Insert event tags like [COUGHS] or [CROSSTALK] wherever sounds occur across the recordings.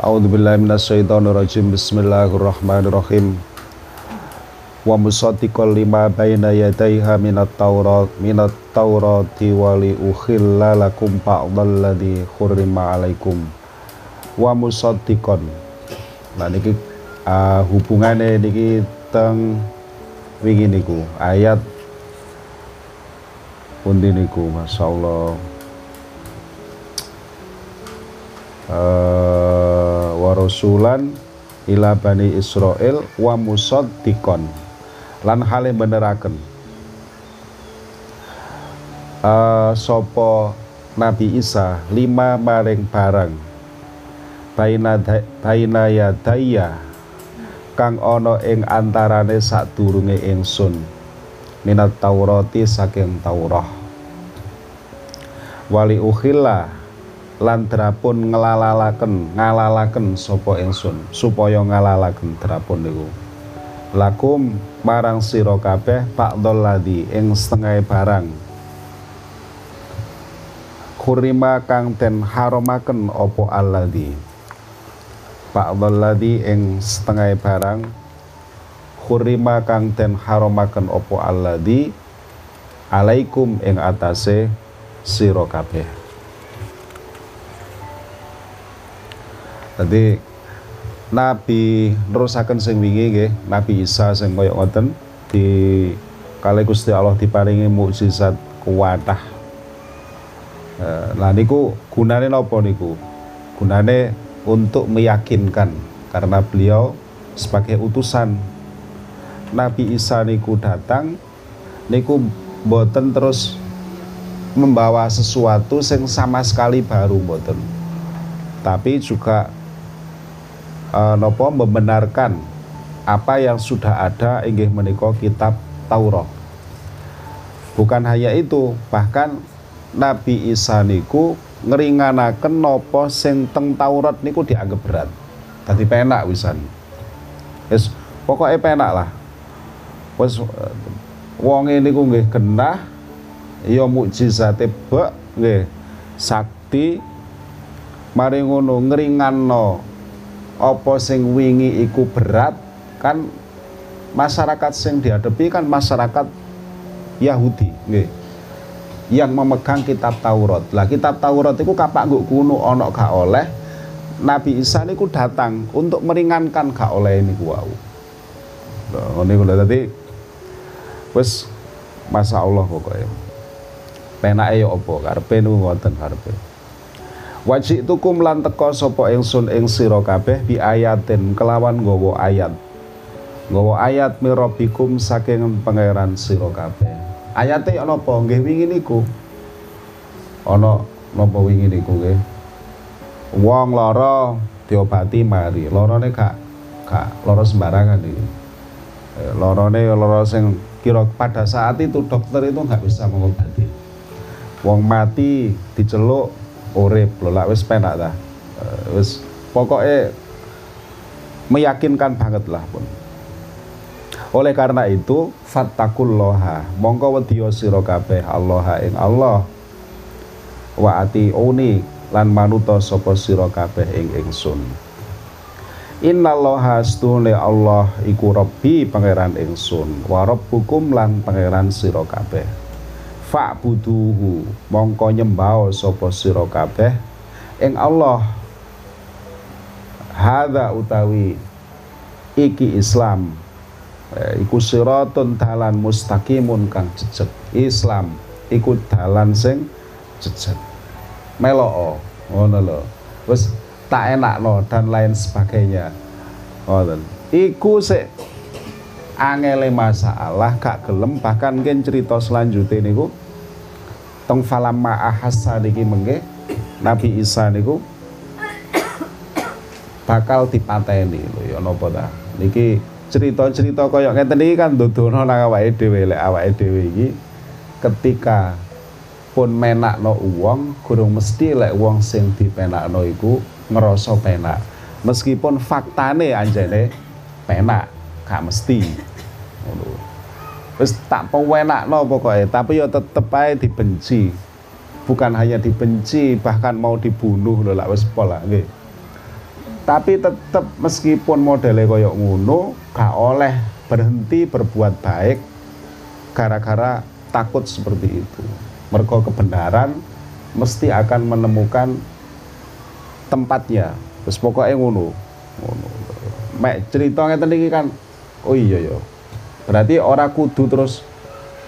A'udzubillahiminasyaitonirrajim Bismillahirrahmanirrahim. Wa musaddiqal lima baina yadayha minat taurat minat taurati wali ukhilla lakum ba'dal ladzi khurrima alaikum. Wa musaddiqon Nah niki uh, hubungane niki teng wingi niku? Ayat pundi niku? Masyaallah. Uh, wa rasulan ila bani Israel wa musaddiqon lan hale beneraken. Uh, sopo Nabi Isa lima maring barang. Baina baina yadaya kang ana ing antarane sadurunge ingsun minat Taurati saking Taurah. Wali ukhilla lan drapun ngelalalaken ngalalaken sapa ingsun supaya ngalalaken drapun niku. Lakum marang sira kabeh pak ladzi ing setengah barang. Kurima kang den haramaken opo alladzi pak ladzi ing setengah barang. Kurima kang den haramaken opo alladzi alaikum ing atase sira kabeh Jadi Nabi nerusaken sing wingi nggih, Nabi Isa sing kaya ngoten di kali Gusti Allah diparingi mukjizat kuwatah. Nah niku gunane napa niku? Gunane untuk meyakinkan karena beliau sebagai utusan Nabi Isa niku datang niku boten terus membawa sesuatu yang sama sekali baru boten tapi juga uh, nopo membenarkan apa yang sudah ada inggih menika kitab Taurat. Bukan hanya itu, bahkan Nabi Isa niku ngringanaken nopo sing teng Taurat niku dianggap berat. Tadi penak wisan. Wis pokoke penak lah. Wis wong niku nggih genah ya mukjizate bek nggih sakti mari ngono ngringanno apa sing wingi iku berat kan masyarakat sing dihadapi kan masyarakat Yahudi nggih. Yang memegang kitab Taurat. Lah kitab Taurat itu kapak nggo kuno ana gak oleh. Nabi Isa niku datang untuk meringankan gak oleh niku wau. Lah niku lho dadi wis Masya Allah pokoknya penake ya apa? Karepe niku ngoten karepe Wajib tukum lan teko sapa ingsun ing sira kabeh bi ayatin kelawan nggawa ayat. Nggawa ayat mirabikum saking pangeran sira kabeh. Ayate ana apa? Nggih wingi niku. Ana napa wingi niku nggih? Wong lara diobati mari. Larane gak gak lara sembarangan iki. Eh, larane lara sing kira pada saat itu dokter itu nggak bisa mengobati. Wong mati diceluk urip lho lak wis penak ta? Uh, wis pokoknya meyakinkan banget lah pun. Oleh karena itu fattakulloha mongko wedya sira kabeh Allah ing Allah. Wa ati uni lan manuta sapa sira kabeh ing ingsun. Innallaha astune Allah iku Rabbi pangeran ingsun. Wa rabbukum lan pangeran sira kabeh fa'buduhu. Mongko nyembah sapa sira kabeh. Ing Allah. Hadza utawi iki Islam. E, iku siratun dalan mustaqimun kang jejeg. Islam iku dalan sing jejeg. Meloo. Ngono lho. Wis tak enakno dan lain sebagainya. Ngoten. Iku sik angele masalah gak gelem. Bahkan mungkin cerita selanjutnya niku teng falamma ahassa niki mengke Nabi Isa niku bakal dipateni lho ya napa ta? Niki cerita-cerita kaya ngeten iki kan dodono nang awake dhewe. Lek awake dhewe iki ketika pun menakno uang gurung mesti lek wong sing dipenakno iku ngerasa penak. Meskipun faktane anjene penak gak mesti ngono wis tak pewenakno pokoknya tapi ya tetep ae dibenci. Bukan hanya dibenci bahkan mau dibunuh lho lak wis pola nggih. Tapi tetap meskipun modelnya koyok ngono gak oleh berhenti berbuat baik gara-gara takut seperti itu. Mergo kebenaran mesti akan menemukan tempatnya. Terus pokoknya ngono mek cerita ngeten iki kan oh iya ya berarti ora kudu terus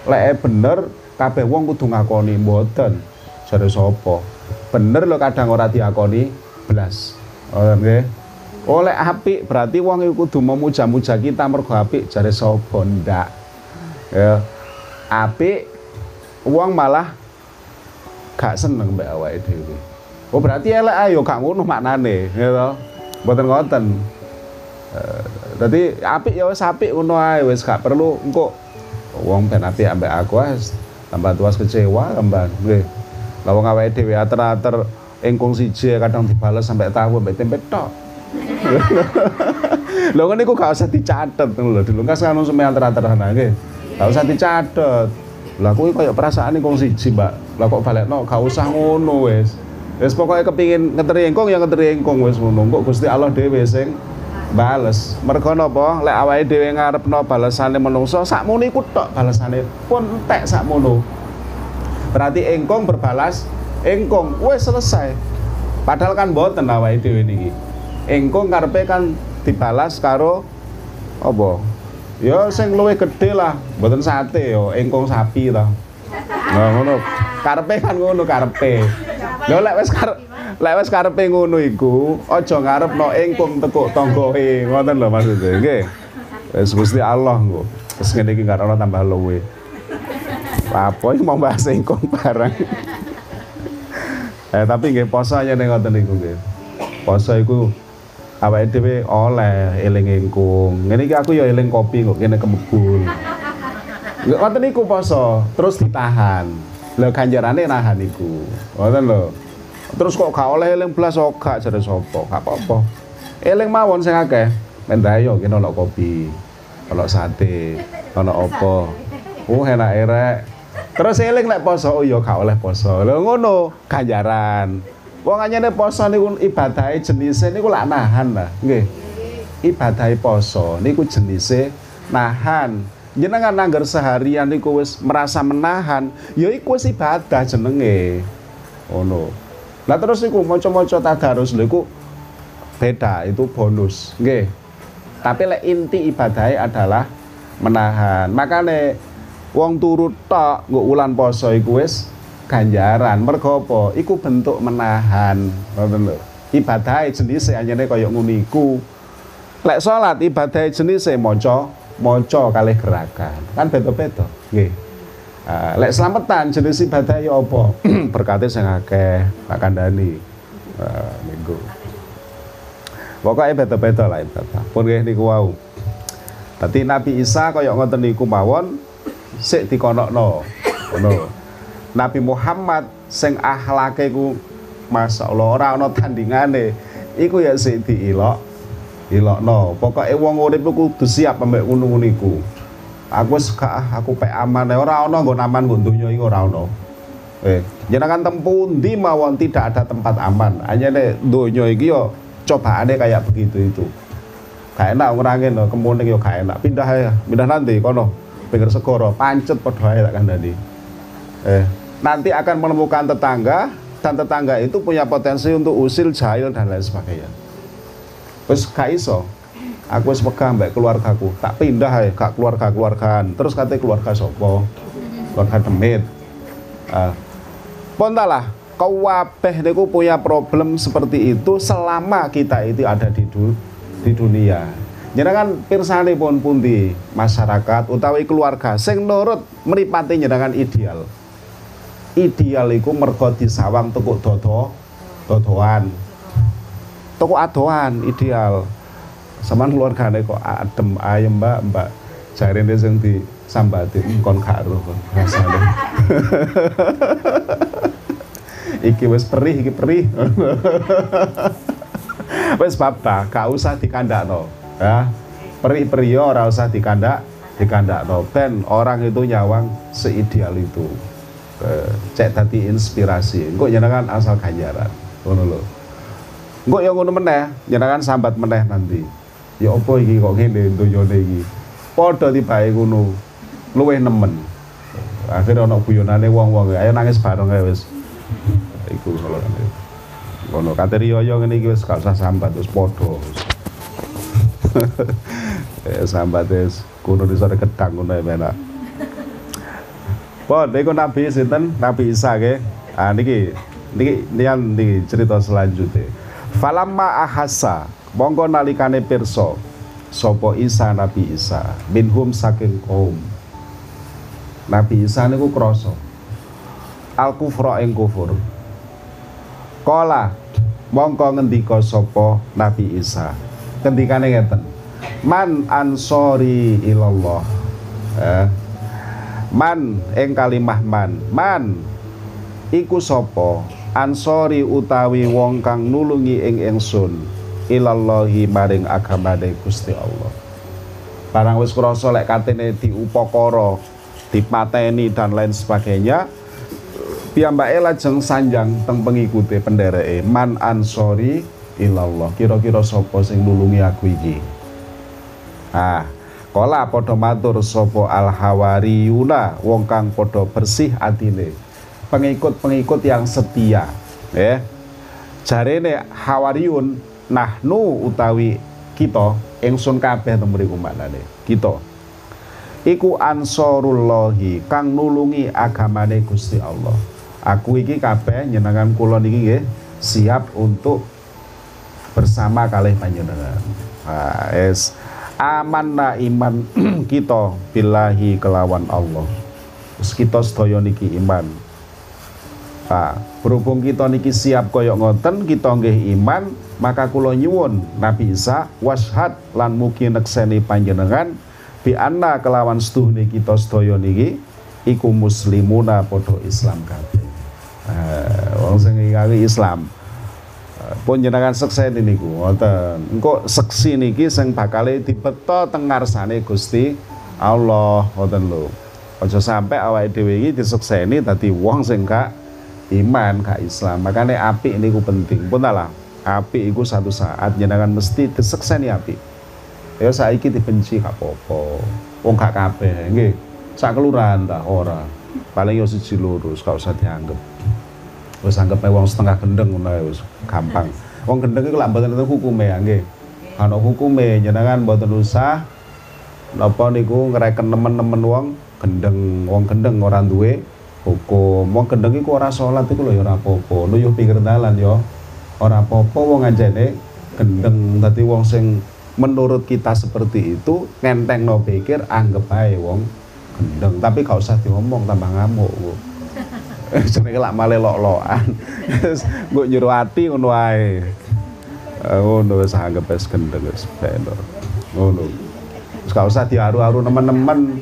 lek bener kabeh wong kudu ngakoni mboten. Jare sapa? Bener lo kadang ora diakoni belas oh nggih? Oleh apik berarti wong iku kudu memuja-muja kita mergo apik jare sapa? Ndak. Ya. Apik wong malah gak seneng mbak awake dhewe. Oh berarti elek ayo gak ngono maknane ya to mboten ngoten dadi apik ya wis apik ngono ae wis gak perlu engko wong ben apik ambek aku wis tambah tuas kecewa kembang nggih lah wong awake dhewe ater-ater engkong siji kadang dibales sampai tahu mbek tempe tok [LAUGHS] Lho ngene iku gak usah dicatet lho. Dilungkas kan sampe antar-antar nggih. Gak usah dicatet. Lah kuwi koyo perasaan kong siji, Mbak. Lah kok balekno gak usah ngono wis. Wis pokoke kepingin ngeteri engkong ya ngeteri engkong wis ngono. Kok Gusti Allah dhewe sing bales. Mergo napa? Lek awake dhewe ngarepno balesane menungso, sakmono iku tok balesane. Pun entek sakmono. Berarti engkong berbalas engkong. Wis selesai. Padahal kan mboten awake dhewe niki engkong karepe kan dibalas karo apa ya sing luwih gedhe lah mboten sate yo engkong sapi ta nah ngono karepe kan ngono karepe lho lek wis karep lek wis karepe ngono iku aja ngarepno engkong tekuk tanggoe ngoten lho maksudnya nggih wis Gusti Allah engko terus ngene iki karena tambah luwe apa iki mau bahas engkong barang eh tapi nggih poso aja ning ngoten niku nggih poso iku awake dhewe oleh eling engkung. Ngene iki aku ya eling kopi kok kene kemebul. Ngoten niku poso, terus ditahan. Lho ganjarane nahan iku. Ngoten lho. Terus kok gak oleh eling blas kok gak jare sapa? Gak apa-apa. Eling mawon sing akeh. Mendayo kene ono kopi, ono sate, ono apa. Oh enak erek. Terus eling lek poso, oh iya gak oleh poso. Lho ngono, ganjaran. Wong anyane poso niku ibadahe jenise niku lak nahan lah, nggih. Ibadahe poso niku jenise nahan. Jenengan nanggar seharian niku wis merasa menahan, ya iku wis ibadah jenenge. Ngono. Lah terus niku maca-maca tadarus lho iku beda, itu bonus, nggih. Tapi lek inti ibadahe adalah menahan. Makane wong turut tok nggo ulan poso iku wis ganjaran. Mergo apa? Iku bentuk menahan. Ngoten lho. Ibadah jenis anyane kaya ngono iku. Lek salat ibadah jenis maca maca kalih gerakan. Kan beda-beda. Nggih uh, lek selamatan jenis ibadah ya apa? [CLEARS THROAT] Berkate sing akeh tak kandhani. Uh, minggu. Pokoknya beda-beda lah ibadah pun nggih niku wau. Dadi Nabi Isa kaya ngoten niku mawon sik dikonokno. Ngono. Nabi Muhammad sing akhlake ku Masya Allah ora ana tandingane. Iku ya sik diilok ilokno. Pokoke wong urip kudu siap ambek ngono-ngono iku aku wis aku pek aman. Ora ana nggon aman nggon donya iki ora ana eh jenengan tempu ndi mawon tidak ada tempat aman. Hanya nek donya iki yo cobaane kayak begitu itu. Gak enak ngurangin no kemuning yo gak enak. Pindah ya pindah nanti kono. Pinggir segoro pancet padha ae tak kandhani. Eh nanti akan menemukan tetangga dan tetangga itu punya potensi untuk usil, jahil dan lain sebagainya. Terus gak iso. Aku wis pegang mbak keluargaku, tak pindah ya, gak keluarga-keluargaan. Terus katanya keluarga sopo? Keluarga demit. Uh, pontalah, kabeh niku punya problem seperti itu selama kita itu ada di du di dunia. Jenengan pirsani pun pundi masyarakat utawi keluarga sing nurut meripati jenengan ideal ideal iku mergo disawang tuku dodo dodoan tuku adoan ideal sama keluargane kok adem ayem mbak mbak. Jarine sing di sambati kon karo rasane. [LAUGHS] Iki wis perih iki perih. [LAUGHS] Wis bapak gak usah dikandakno ya. Perih-perih ora usah dikandak dikandakno. Ben orang itu nyawang seideal itu. Cek tadi inspirasi. Kok jenengan asal ganjaran ngono lho. Engko ya ngono meneh, jenengan sambat meneh nanti. Ya apa iki kok ngene doyone iki. Padha tibae ngono. Luwih nemen. Akhirnya ana guyonane wong-wong, ayo nangis bareng ae wis. Iku ngono. Kate riyo ngene iki wis gak usah sambat wis padha. [LAUGHS] eh sambat wis kuno di sore kedang ngono enak. Pon, niku Nabi sinten? Nabi Isa ke. Ah niki niki nian niki cerita selanjutnya falamma ahasa monggo nalikane pirsa sapa Isa Nabi Isa minhum saking kaum. Nabi Isa niku krasa. Al kufra ing kufur. Kala mongko ngendika sapa Nabi Isa. Ngendikane ngeten man ansori ilallah. Eh, man ing kalimah man man iku sapa? Ansori utawi wong kang nulungi ing ingsun ilallahi maring agamane Gusti Allah. Barang wis krasa lek katene diupakara dipateni dan lain sebagainya piyambake lajeng sanjang teng pengikute pendereke man ansori ilallah. Kira-kira sapa sing nulungi aku iki? Ah Kala padha matur sapa al hawariyuna wong kang padha bersih atine. Pengikut-pengikut yang setia ya jarene hawariun nahnu utawi kita ingsun kabeh mriku maknane kita. Iku ansarullahi kang nulungi agamane Gusti Allah. Aku iki kabeh nyenengan kula niki nggih siap untuk bersama kalih panjenengan. Ah es amanna iman [CLEARS THROAT] kita billahi kelawan Allah. Kita sedaya niki iman. Nah, berhubung kita niki siap koyok ngoten kita nggih iman maka kula nyuwun Nabi Isa washad lan mugi nekseni panjenengan bi anna kelawan setuhne kita sedaya niki iku muslimuna padha Islam kabeh. Uh, wong sing Islam uh, pun jenengan sekseni niku ngoten. Engko seksi niki sing bakale dibeto teng ngarsane Gusti Allah ngoten lho. Aja sampai awake dhewe iki disekseni dadi wong sing gak iman gak Islam makanya api ini ku penting pun lah api itu satu saat jenengan mesti disekseni api. Ya saiki dibenci gak apa-apa. Wong gak kabeh nggih. Sak kelurahan ta ora. Paling yo siji lurus gak usah dianggap anggap wong setengah gendeng ngono wis gampang. Wong gendeng iku lak mboten itu hukume ya nggih. Ana hukume jenengan mboten usah napa niku ngereken nemen-nemen wong gendeng. Wong gendeng ora duwe hukum. Wong gendeng iku ora salat iku lho ya ora apa-apa. Lho dalan yo ora apa-apa wong anjene gendeng. Dadi wong sing menurut kita seperti itu ngenteng no pikir anggap ae wong gendeng. Tapi gak usah diomong tambah ngamuk [LAUGHS] jenenge lak male lok-lokan. Mbok nyuruh ati ngono wae eh, ngono wis anggap wis gendeng wis bener ngono. Gak usah diaru-aru teman-teman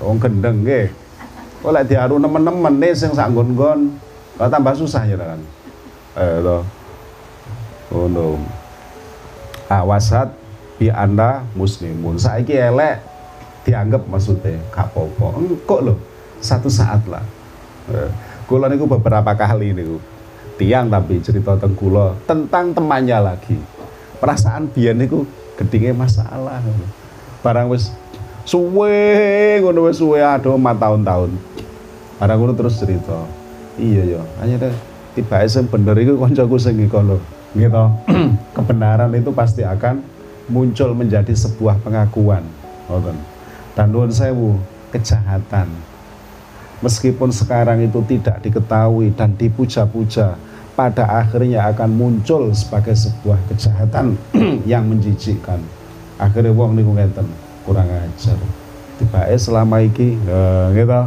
wong gendeng nggih. Oleh diaru nemen-nemen nih sing sak nggon tambah susah ya kan eh to ngono awasat bi anda muslimun. Saiki elek dianggap maksudnya gak apa-apa. Engkok loh satu saat lah. Eh, kula niku beberapa kali niku. Tiang tapi cerita tentang kula tentang temannya lagi. Perasaan biar niku gedinge masalah. Barang wis suwe ngono wis suwe aduh 4 tahun-tahun. Barang ngono terus cerita. Iya ya hanya deh tiba sing bener iku kancaku sing kono gitu. [CLEARS THROAT] Kebenaran itu pasti akan muncul menjadi sebuah pengakuan. Dan nuwun sewu kejahatan. Meskipun sekarang itu tidak diketahui dan dipuja-puja pada akhirnya akan muncul sebagai sebuah kejahatan [CLEARS THROAT] yang menjijikkan. Akhirnya wong niku ngeten kurang ajar. Tiba selama iki uh, gitu.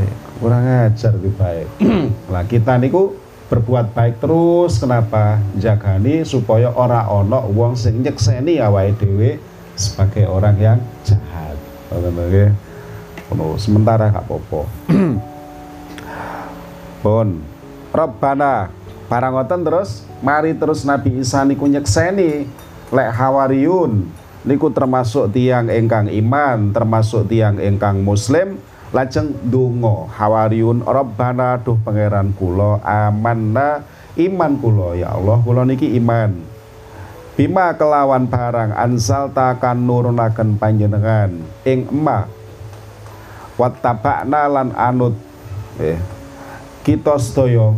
Eh, kurang ajar baik [CLEARS THROAT] lah kita niku berbuat baik terus kenapa jagani supaya orang ono wong sing nyekseni awake dhewe sebagai orang yang jahat. Ono sementara gak popo [CLEARS THROAT] pun Rabbana barang ngoten terus mari terus Nabi Isa niku nyekseni lek hawariyun. Niku termasuk tiang engkang iman termasuk tiang engkang muslim lajeng donga hawariyun rabbana duh pangeran kula amanna iman kula. Ya Allah kula niki iman. Bima kelawan barang ansal takan nurunaken panjenengan. Ing emak wattabakna lan anut. Eh kita sedaya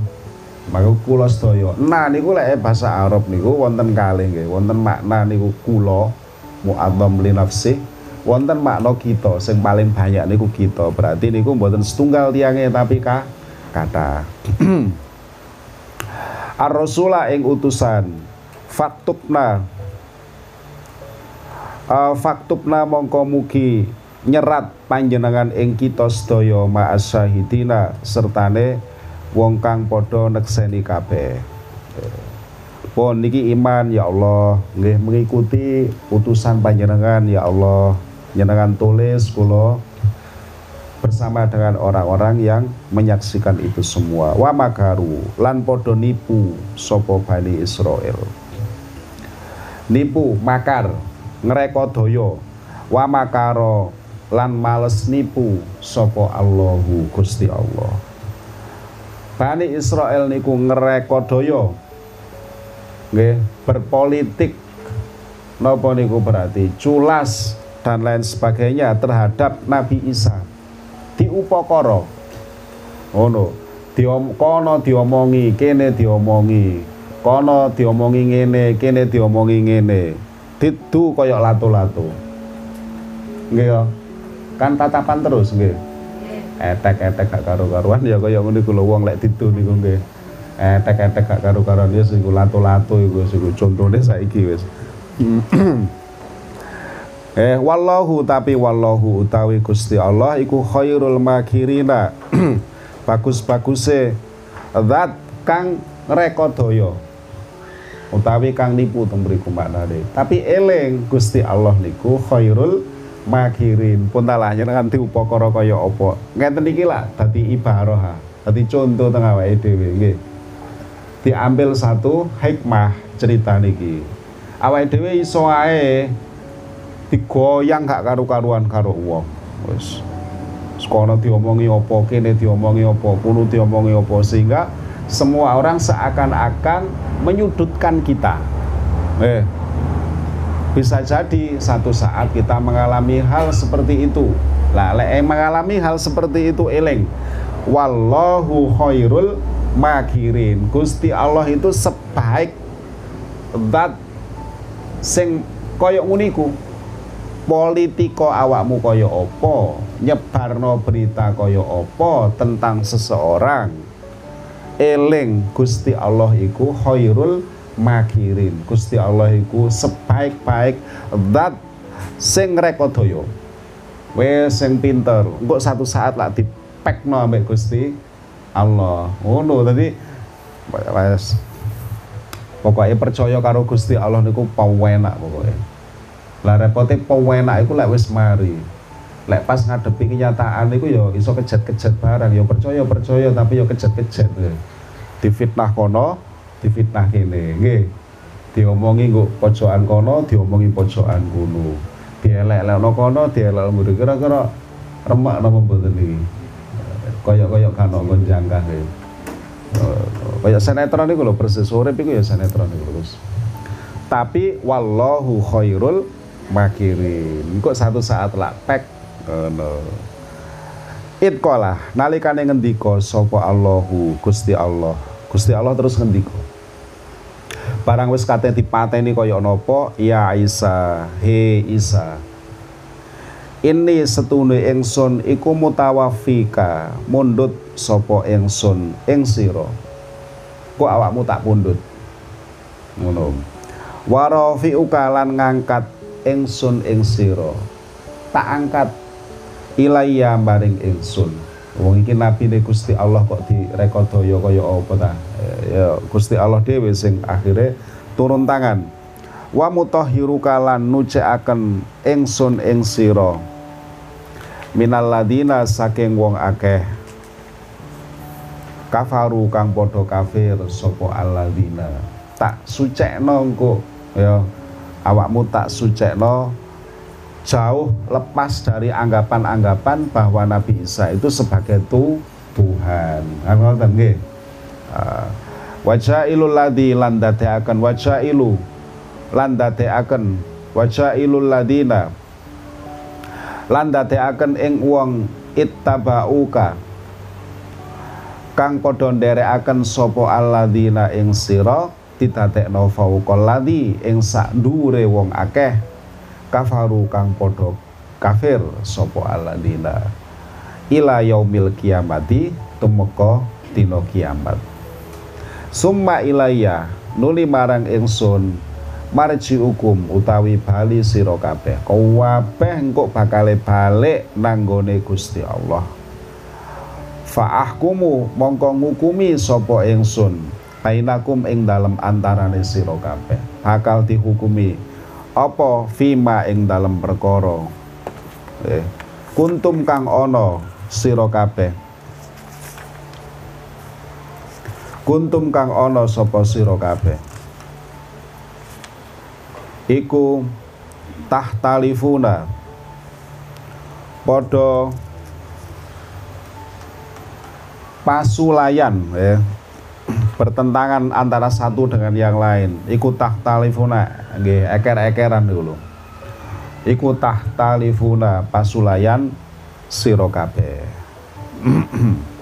maka kula sedaya. Nah niku lek bahasa Arab niku wonten kalih nggih wonten makna niku kula mu'adzam li nafsi wonten makna kita sing paling banyak niku kita. Berarti niku mboten setunggal tiange tapi ka kata. [CLEARS THROAT] Ar-Rasula ing utusan faktubna. Uh, faktubna mongko mugi nyerat panjenengan ing kita sedaya ma'as syahidina sertane wong kang padha nekseni kabeh. Pun niki iman ya Allah. Nggih mengikuti utusan panjenengan ya Allah jenengan tulis kula bersama dengan orang-orang yang menyaksikan itu semua. Wa makaru lan podo nipu sopo Bani Israel. Nipu makar ngrekodaya wa makaro lan males nipu sopo Allahu Gusti Allah. Bani Israel niku ngrekodaya nggih berpolitik. Napa niku berarti? Culas dan lain sebagainya terhadap Nabi Isa. Diupakara. Ngono. Diom kono diomongi kene diomongi. Kono diomongi ngene kene diomongi ngene. Didu kaya lato-lato nggih ya? Kan tatapan terus nggih? Etek-etek gak karu-karuan ya kaya ngene iku lho wong lek didu niku nggih. Etek-etek gak karu-karuan ya sing lato-lato iku sing contone saiki wis [CLEARS THROAT] Eh wallahu tapi wallahu utawi Gusti Allah iku khairul makirina. [CLEARS THROAT] Bagus-baguse zat kang rekodaya. Utawi kang nipu teng mriku maknane. Tapi eling Gusti Allah niku khairul makirin. Pun talah njenengan diupakara kaya apa. Ngeten iki lah dadi ibarah. Dadi contoh teng awake dhewe nggih. Diambil satu hikmah cerita niki. Awake dhewe iso digoyang gak karu-karuan karo wong. Wis. Sekolah diomongi opo kene diomongi opo kuno diomongi opo sehingga semua orang seakan-akan menyudutkan kita. Eh bisa jadi satu saat kita mengalami hal seperti itu. Lah lek mengalami hal seperti itu eleng wallahu khairul makirin. Gusti Allah itu sebaik dat sing koyok uniku politiko awakmu kaya apa? Nyebarno berita kaya apa tentang seseorang? Eling Gusti Allah iku khairul makirin. Gusti Allah iku sebaik-baik zat sing rekodaya. Wis sing pinter. Engko satu saat lah dipekno ambek Gusti Allah. Ngono tadi wis pokoknya percaya karo Gusti Allah niku pawenak pokoknya lah repote pewenak iku lek wis mari. Lek pas ngadepi kenyataan iku ya iso kejet-kejet barang, ya percaya percaya tapi ya kejet-kejet. Difitnah kono, difitnah kene, nggih. Diomongi nggo pojokan kono, diomongi pojokan kono. Dielek-elekno kono, dielek mburi kira-kira remak napa mboten iki. Kaya-kaya kan gonjang kae. Kaya sinetron iku lho persis urip iku ya sinetron iku terus. Tapi wallahu khairul makirin. Kok satu saat lah pek ngono. Itkola nalikane ngendika sapa Allahu? Gusti Allah. Gusti Allah terus ngendika barang wis kate dipateni kaya napa? Ya Isa he Isa ini setune ingsun iku mutawafika mundut sapa ingsun ing sira. Kok awakmu tak pundut ngono. Warafi'uka lan ngangkat ingsun ing sira. Tak angkat ilaiya maring ingsun wong iki nabi ne Gusti Allah kok direkodaya kaya apa ta? Ya Gusti Allah dhewe sing akhirnya turun tangan. Wa mutahhiruka lan nucekaken ingsun ing sira. Minal ladina saking wong akeh. Kafaru kang padha kafir sapa alladzina tak sucekno engko ya awakmu tak sucekno jauh lepas dari anggapan-anggapan bahwa Nabi Isa itu sebagai tu Tuhan. Ngoten nggih. Uh, wajailul ladhi lan dadeaken wajailu lan dadeaken wajailul ladina lan dadeaken ing wong ittabauka kang padha nderekaken sapa alladzina ing sira didadekno fauqal ladzi ing sak dhuwure wong akeh. Kafaru kang padha kafir sapa alladzina ila yaumil kiamati tumeka dina kiamat. Summa ilayya nuli marang ingsun marji hukum utawi bali sira kabeh. Kabeh engko bakale balik nanggone Gusti Allah. Faahkumu mongko ngukumi sapa ingsun bainakum ing dalem antarane sira kabeh. Bakal dihukumi apa fima ing dalem perkara. Eh, kuntum kang ana sira kabeh. Kuntum kang ana sapa sira kabeh. Iku tahtalifuna. Padha pasulayan ya bertentangan antara satu dengan yang lain. Iku tahtalifuna nggih eker-ekeran dulu. Iku tahtalifuna pasulayan sira kabeh. [CLEARS THROAT]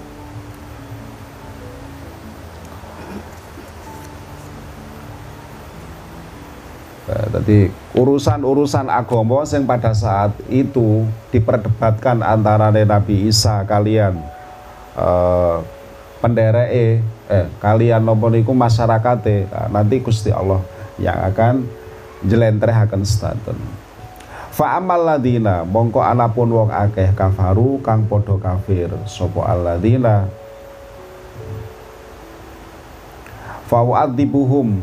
Jadi urusan-urusan agama yang pada saat itu diperdebatkan antara Nabi Isa kalian eh, penderee eh kalian nopo niku masyarakat nah, nanti Gusti Allah yang akan akan staten. Fa amal ladina mongko anapun wong akeh kafaru kang podo kafir sopo alladina fa wa'adzibuhum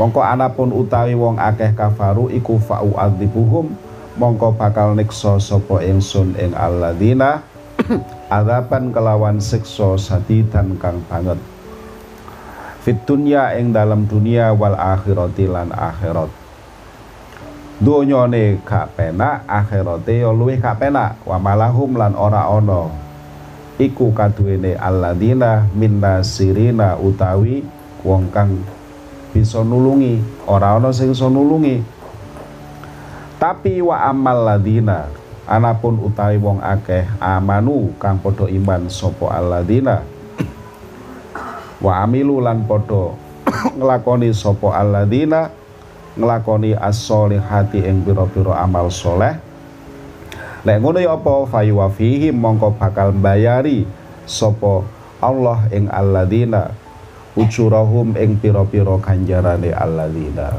mongko anapun utawi wong akeh kafaru iku fa'u adzibuhum mongko bakal niksa sapa ingsun ing alladzina [COUGHS] adaban kelawan siksa sadidan kang banget. Fit dunya ing dalam dunia wal akhirati lan akhirat. Donyane gak penak akhirate yo luwih gak penak. Wa malahum lan ora ana. Iku kaduwene alladzina minna sirina utawi wong kang bisa nulungi. Ora ana sing iso nulungi. Tapi wa amal ladina anapun utawi wong akeh amanu kang padha iman sapa alladina wa amilu lan padha [COUGHS] nglakoni sapa alladina nglakoni as-solihati ing pira-pira amal soleh. Lek ngono ya apa? Fayuwafihim mongko bakal bayari sapa Allah ing alladina ucurahum ing pira-pira kanjarane alladzina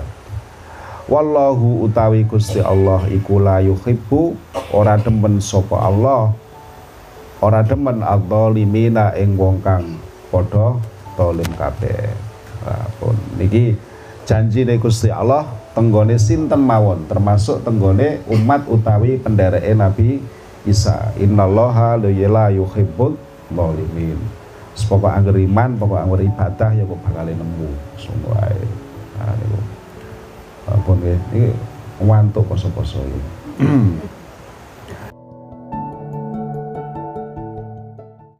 wallahu utawi Gusti Allah iku la yuhibbu ora demen sapa Allah ora demen adzalimina ing wong kang padha zalim kabeh. Pun niki janjine Gusti Allah tenggone sinten mawon termasuk tenggone umat utawi pendereke Nabi Isa. Innallaha la yuhibbul zalimin pokok angger iman pokok angger ibadah ya kok bakal nemu. Sungguh ae. Nah niku pun nggih iki wantuk poso-poso iki